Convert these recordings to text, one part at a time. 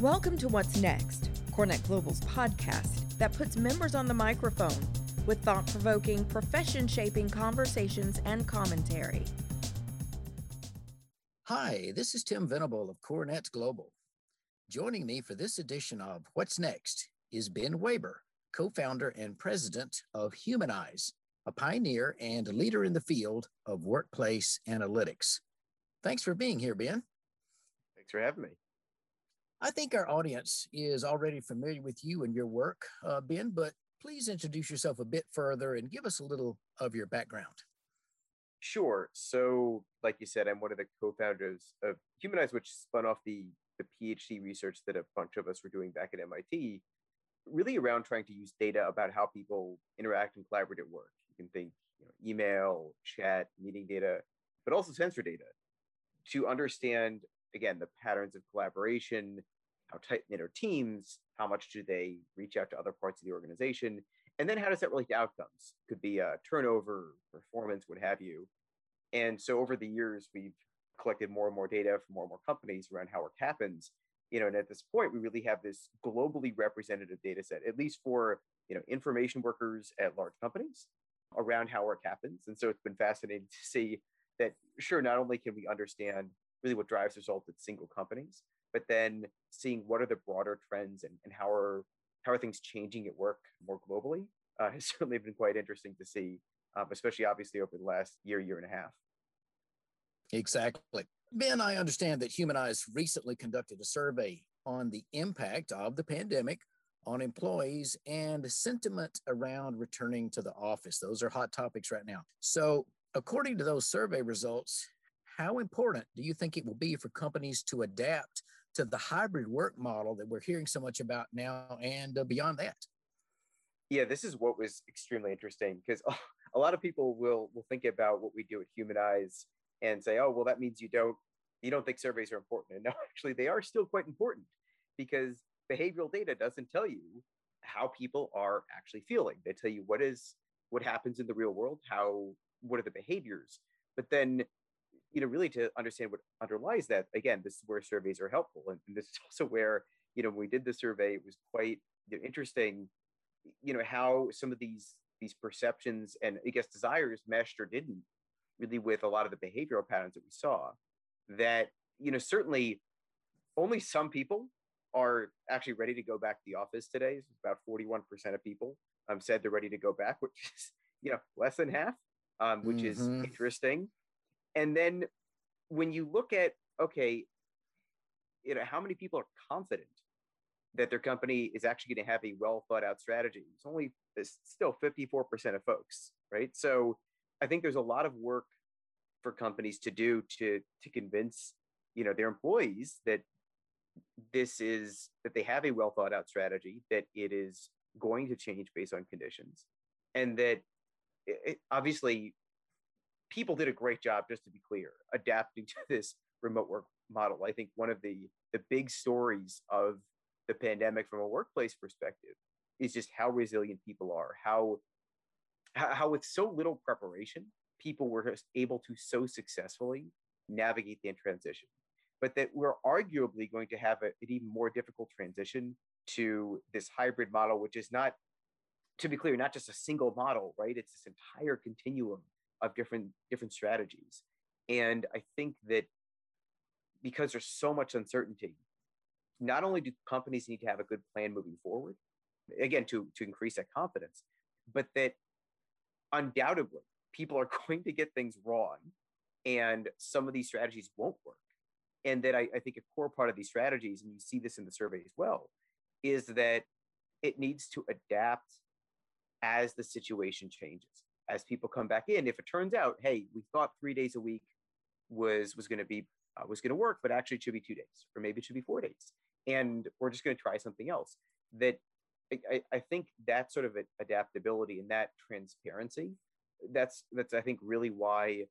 Welcome to What's Next, CoreNet Global's podcast that puts members on the microphone with thought provoking, profession shaping conversations and commentary. Hi, this is Tim Venable of CoreNet Global. Joining me for this edition of What's Next is Ben Waber, co founder and president of Humanyze, a pioneer and leader in the field of workplace analytics. Thanks for being here, Ben. Thanks for having me. I think our audience is already familiar with you and your work, uh, Ben, but please introduce yourself a bit further and give us a little of your background. Sure. So, like you said, I'm one of the co-founders of Humanyze, which spun off the the PhD research that a bunch of us were doing back at MIT, really around trying to use data about how people interact and collaborate at work. You can think you know, email, chat, meeting data, but also sensor data to understand again, the patterns of collaboration, how tight knit are teams, how much do they reach out to other parts of the organization, and then how does that relate to outcomes? Could be a turnover, performance, what have you. And so over the years, we've collected more and more data from more and more companies around how work happens. You know, and at this point, we really have this globally representative data set, at least for you know information workers at large companies around how work happens. And so it's been fascinating to see that sure, not only can we understand really what drives results at single companies, but then seeing what are the broader trends and, and how are how are things changing at work more globally uh, has certainly been quite interesting to see, um, especially obviously over the last year, year and a half. Exactly. Ben, I understand that Humanyze recently conducted a survey on the impact of the pandemic on employees and sentiment around returning to the office. Those are hot topics right now. So, according to those survey results, how important do you think it will be for companies to adapt to the hybrid work model that we're hearing so much about now and uh, beyond that? Yeah, this is what was extremely interesting because a lot of people will will think about what we do at Humanyze and say, "Oh, well, that means you don't you don't think surveys are important." And no, actually, they are still quite important because behavioral data doesn't tell you how people are actually feeling. They tell you what is what happens in the real world, how what are the behaviors, but then you know, really to understand what underlies that, again, this is where surveys are helpful. And, and this is also where, you know, when we did the survey, it was quite you know, interesting, you know, how some of these these perceptions and I guess desires meshed or didn't really with a lot of the behavioral patterns that we saw that, you know, certainly only some people are actually ready to go back to the office today. It's about 41% of people um, said they're ready to go back, which is, you know, less than half, um, which mm-hmm. is interesting and then when you look at okay you know how many people are confident that their company is actually going to have a well thought out strategy? It's only it's still 54% of folks right? So i think there's a lot of work for companies to do to to convince you know their employees that this is that they have a well thought out strategy that it is going to change based on conditions and that it, obviously people did a great job, just to be clear, adapting to this remote work model. I think one of the the big stories of the pandemic from a workplace perspective is just how resilient people are, how how with so little preparation, people were just able to so successfully navigate the transition. But that we're arguably going to have a, an even more difficult transition to this hybrid model, which is not, to be clear, not just a single model, right? It's this entire continuum of different different strategies. And i think that because there's so much uncertainty not only do companies need to have a good plan moving forward again to to increase that confidence but that undoubtedly people are going to get things wrong and some of these strategies won't work. And that I, I think a core part of these strategies and you see this in the survey as well is that it needs to adapt as the situation changes as people come back in. If it turns out hey we thought three days a week was was going to be uh, was going to work but actually it should be two days or maybe it should be four days. And we're just going to try something else that I, I think that sort of adaptability and that transparency that's that's i think really why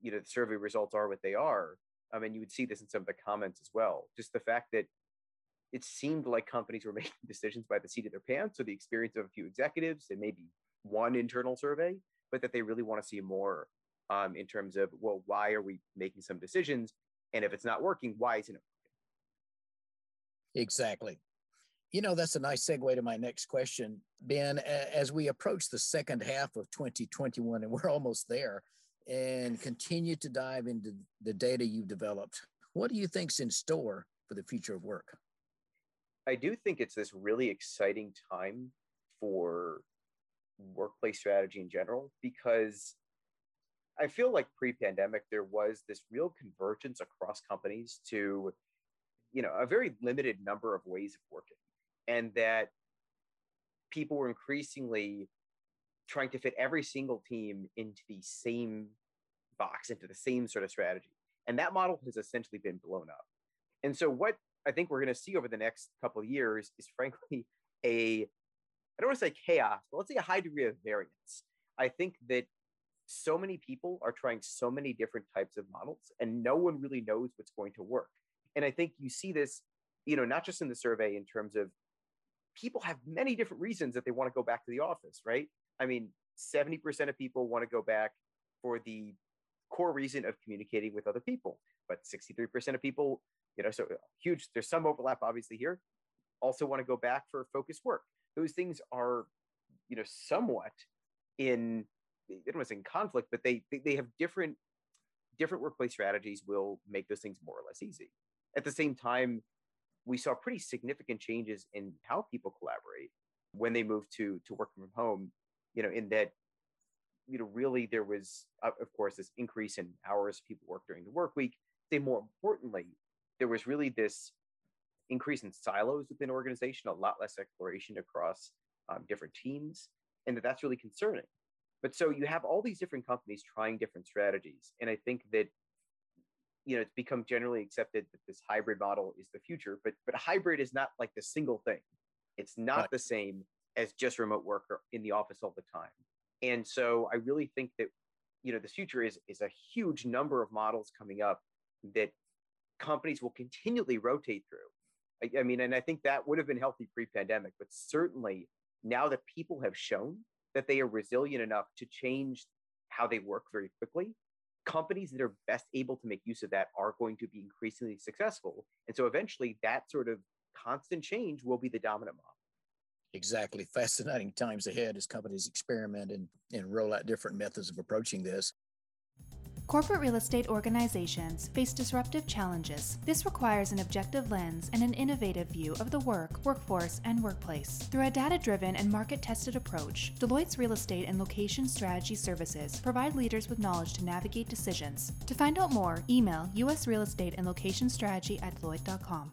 you know the survey results are what they are. I mean you would see this in some of the comments as well. Just the fact that it seemed like companies were making decisions by the seat of their pants or the experience of a few executives. And maybe one internal survey, but that they really want to see more um, in terms of, well, why are we making some decisions? And if it's not working, why isn't it Exactly. You know, that's a nice segue to my next question. Ben, as we approach the second half of 2021, and we're almost there, and continue to dive into the data you've developed, what do you think's in store for the future of work? I do think it's this really exciting time for workplace strategy in general because I feel like pre-pandemic there was this real convergence across companies to you know a very limited number of ways of working and that people were increasingly trying to fit every single team into the same box into the same sort of strategy. And that model has essentially been blown up. And so what i think we're going to see over the next couple of years is frankly a don't want to say chaos but let's say a high degree of variance. I think that so many people are trying so many different types of models and no one really knows what's going to work. And i think you see this you know not just in the survey in terms of people have many different reasons that they want to go back to the office right? I mean 70% of people want to go back for the core reason of communicating with other people but 63% of people you know so uh, huge there's some overlap obviously here also want to go back for focused work those things are you know somewhat in it was in conflict, but they they have different different workplace strategies will make those things more or less easy. At the same time, we saw pretty significant changes in how people collaborate when they moved to to working from home. You know, in that you know really there was uh, of course this increase in hours people work during the work week. Say more importantly, there was really this increase in silos within organization, a lot less exploration across um, different teams, and that that's really concerning but so you have all these different companies trying different strategies. And I think that you know it's become generally accepted that this hybrid model is the future, but but hybrid is not like the single thing. It's not right. the same as just remote work or in the office all the time. And so I really think that you know the future is is a huge number of models coming up that companies will continually rotate through. I, I mean, and I think that would have been healthy pre-pandemic, but certainly now that people have shown that they are resilient enough to change how they work very quickly. Companies that are best able to make use of that are going to be increasingly successful. And so eventually that sort of constant change will be the dominant model. Exactly. Fascinating times ahead as companies experiment and, and roll out different methods of approaching this. Corporate real estate organizations face disruptive challenges. This requires an objective lens and an innovative view of the work, workforce, and workplace. Through a data driven and market tested approach, Deloitte's real estate and location strategy services provide leaders with knowledge to navigate decisions. To find out more, email US Real Estate and Location Strategy at Deloitte.com.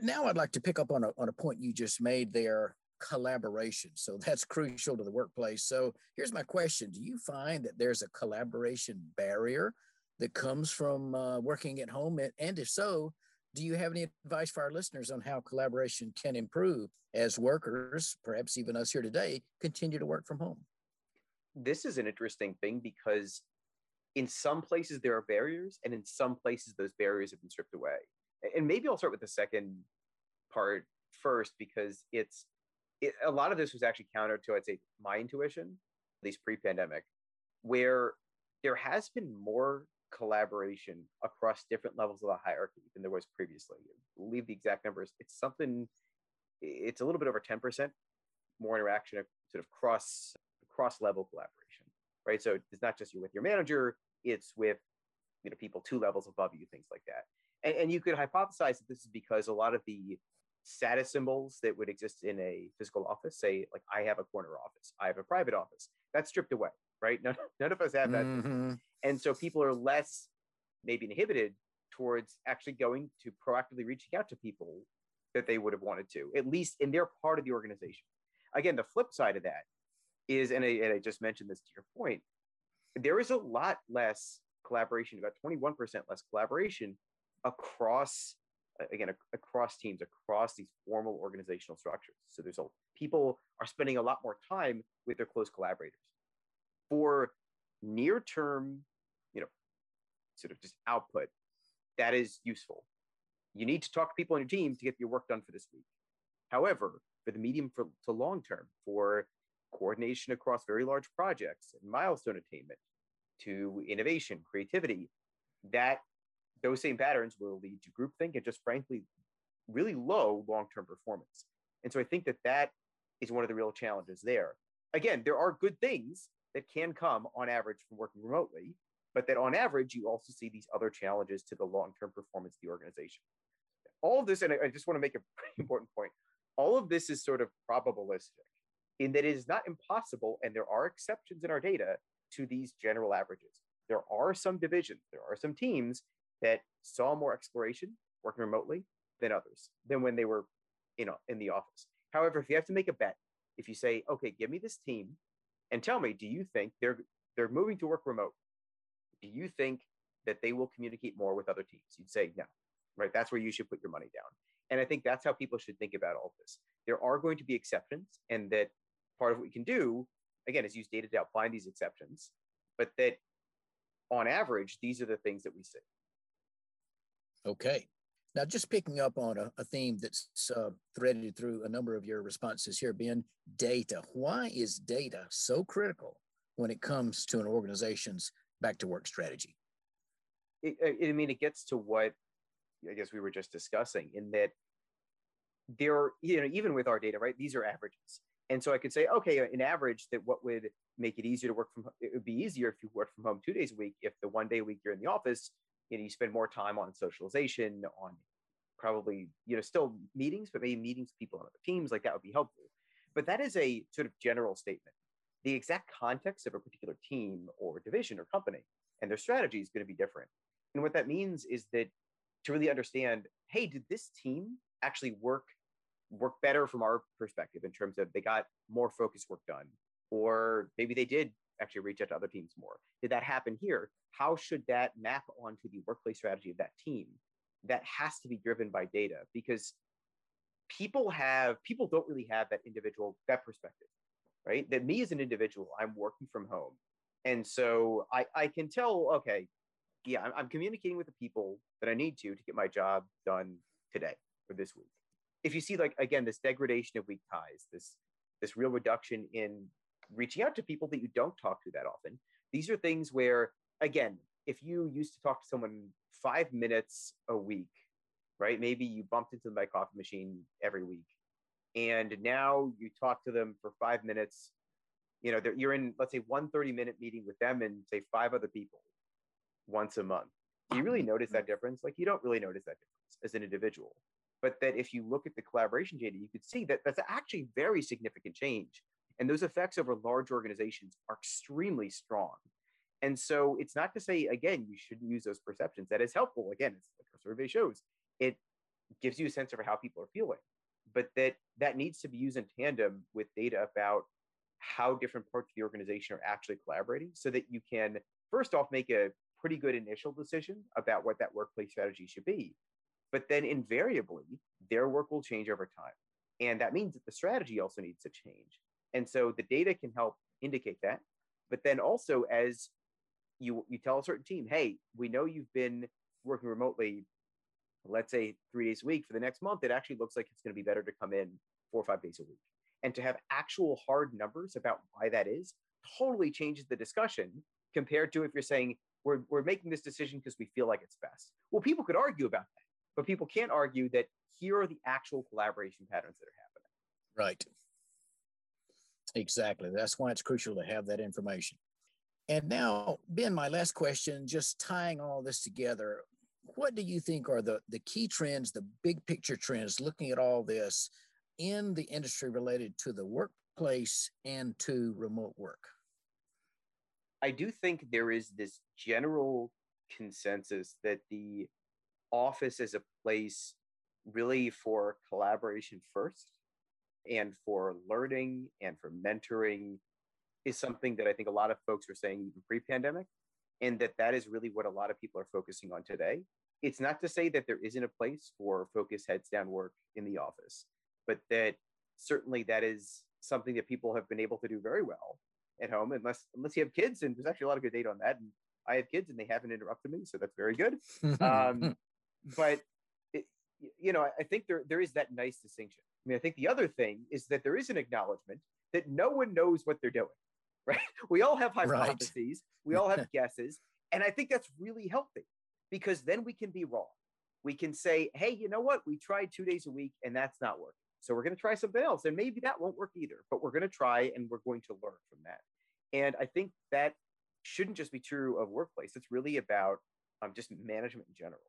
Now, I'd like to pick up on a, on a point you just made there collaboration. So that's crucial to the workplace. So here's my question Do you find that there's a collaboration barrier that comes from uh, working at home? And if so, do you have any advice for our listeners on how collaboration can improve as workers, perhaps even us here today, continue to work from home? This is an interesting thing because in some places there are barriers, and in some places those barriers have been stripped away. And maybe I'll start with the second part first because it's it, a lot of this was actually counter to, I'd say, my intuition, at least pre-pandemic, where there has been more collaboration across different levels of the hierarchy than there was previously. Leave the exact numbers. It's something. It's a little bit over ten percent more interaction, sort of cross cross level collaboration, right? So it's not just you with your manager; it's with you know people two levels above you, things like that. And, and you could hypothesize that this is because a lot of the status symbols that would exist in a physical office say like i have a corner office i have a private office that's stripped away right? None, none of us have that mm-hmm. and so people are less maybe inhibited towards actually going to proactively reaching out to people that they would have wanted to at least in their part of the organization. Again the flip side of that is and I, and I just mentioned this to your point there is a lot less collaboration about 21% less collaboration across again across teams across these formal organizational structures. So there's a people are spending a lot more time with their close collaborators. For near term you know sort of just output that is useful. You need to talk to people on your team to get your work done for this week. However for the medium for, to long term for coordination across very large projects and milestone attainment to innovation creativity that those same patterns will lead to groupthink and just frankly really low long-term performance. And so I think that that is one of the real challenges there. Again, there are good things that can come on average from working remotely, but that on average, you also see these other challenges to the long-term performance of the organization. All of this, and I just want to make a pretty important point, all of this is sort of probabilistic in that it is not impossible, and there are exceptions in our data to these general averages. There are some divisions, there are some teams that saw more exploration working remotely than others, than when they were you know, in the office. However, if you have to make a bet, if you say, okay, give me this team and tell me, do you think they're they're moving to work remote? Do you think that they will communicate more with other teams? You'd say no, right? That's where you should put your money down. And I think that's how people should think about all this. There are going to be exceptions, and that part of what we can do, again, is use data to find these exceptions, but that on average, these are the things that we see. Okay. Now, just picking up on a, a theme that's uh, threaded through a number of your responses here, Ben, data. Why is data so critical when it comes to an organization's back to work strategy? It, I mean, it gets to what I guess we were just discussing in that there, you know, even with our data, right? These are averages. And so I could say, okay, an average, that what would make it easier to work from it would be easier if you worked from home two days a week. If the one day a week you're in the office, you know, you spend more time on socialization, on probably, you know, still meetings, but maybe meetings with people on other teams, like that would be helpful. But that is a sort of general statement. The exact context of a particular team or division or company and their strategy is going to be different. And what that means is that to really understand, hey, did this team actually work work better from our perspective in terms of they got more focused work done or maybe they did actually reach out to other teams more. Did that happen here? How should that map onto the workplace strategy of that team that has to be driven by data? Because people have people don't really have that individual that perspective right? That me as an individual i'm working from home. And so i i can tell okay yeah i'm, I'm communicating with the people that i need to to get my job done today or this week. If you see like again this degradation of weak ties this this real reduction in reaching out to people that you don't talk to that often. These are things where again if you used to talk to someone five minutes a week right maybe you bumped into my coffee machine every week and now you talk to them for five minutes you know you're in let's say one 30 minute meeting with them and say five other people once a month. Do you really notice that mm-hmm. difference? Like you don't really notice that difference as an individual but that if you look at the collaboration data, you could see that that's actually very significant change. And those effects over large organizations are extremely strong. And so it's not to say, again, you shouldn't use those perceptions. That is helpful. Again, it's like our survey shows, it gives you a sense of how people are feeling. But that that needs to be used in tandem with data about how different parts of the organization are actually collaborating so that you can first off make a pretty good initial decision about what that workplace strategy should be but then invariably, their work will change over time. And that means that the strategy also needs to change. And so the data can help indicate that. But then also, as you, you tell a certain team, hey, we know you've been working remotely, let's say three days a week for the next month, it actually looks like it's going to be better to come in four or five days a week. And to have actual hard numbers about why that is totally changes the discussion compared to if you're saying, we're, we're making this decision because we feel like it's best. Well, people could argue about that but people can't argue that here are the actual collaboration patterns that are happening. Right. Exactly. That's why it's crucial to have that information. And now, Ben, my last question, just tying all this together, what do you think are the, the key trends, the big picture trends, looking at all this in the industry related to the workplace and to remote work? I do think there is this general consensus that the office is a place really for collaboration first and for learning and for mentoring is something that I think a lot of folks were saying even pre-pandemic and that that is really what a lot of people are focusing on today. It's not to say that there isn't a place for focus heads down work in the office, but that certainly that is something that people have been able to do very well at home unless unless you have kids and there's actually a lot of good data on that and I have kids and they haven't interrupted me so that's very good. Um, but you know, I think there there is that nice distinction. I mean, I think the other thing is that there is an acknowledgement that no one knows what they're doing, right? We all have hypotheses, right. we all have guesses, and I think that's really healthy because then we can be wrong. we can say, hey, you know what? We tried two days a week and that's not working. So we're going to try something else. And maybe that won't work either, but we're going to try and we're going to learn from that. And I think that shouldn't just be true of workplace. It's really about um, just management in general,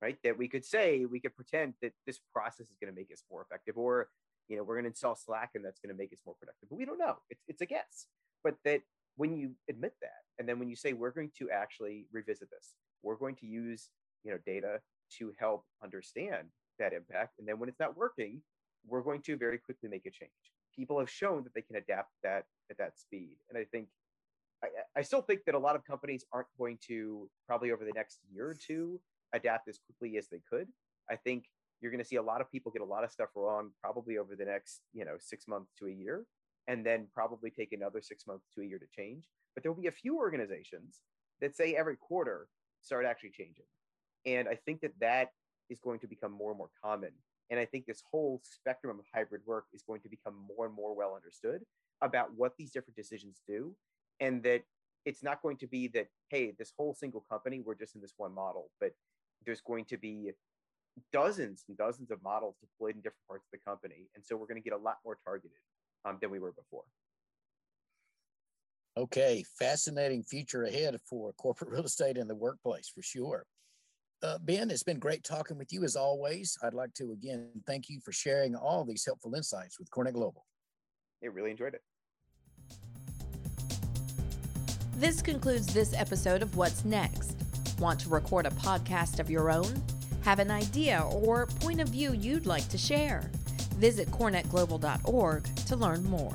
right? That we could say, we could pretend that this process is going to make us more effective, or, you know, we're going to install Slack and that's going to make us more productive. But we don't know. It's, it's a guess. But that when you admit that, and then when you say, we're going to actually revisit this, we're going to use, you know, data to help understand that impact. And then when it's not working, we're going to very quickly make a change. People have shown that they can adapt that at that speed. And I think I, I still think that a lot of companies aren't going to probably over the next year or two adapt as quickly as they could. I think you're going to see a lot of people get a lot of stuff wrong probably over the next, you know, six months to a year, and then probably take another six months to a year to change. But there will be a few organizations that say every quarter start actually changing. And I think that that is going to become more and more common. And I think this whole spectrum of hybrid work is going to become more and more well understood about what these different decisions do and that it's not going to be that hey this whole single company we're just in this one model but there's going to be dozens and dozens of models deployed in different parts of the company. And so we're going to get a lot more targeted um, than we were before. Okay fascinating future ahead for corporate real estate in the workplace for sure. Uh, ben it's been great talking with you as always. I'd like to again thank you for sharing all these helpful insights with CoreNet Global. I really enjoyed it. This concludes this episode of What's Next. Want to record a podcast of your own? Have an idea or point of view you'd like to share? Visit corenetglobal.org to learn more.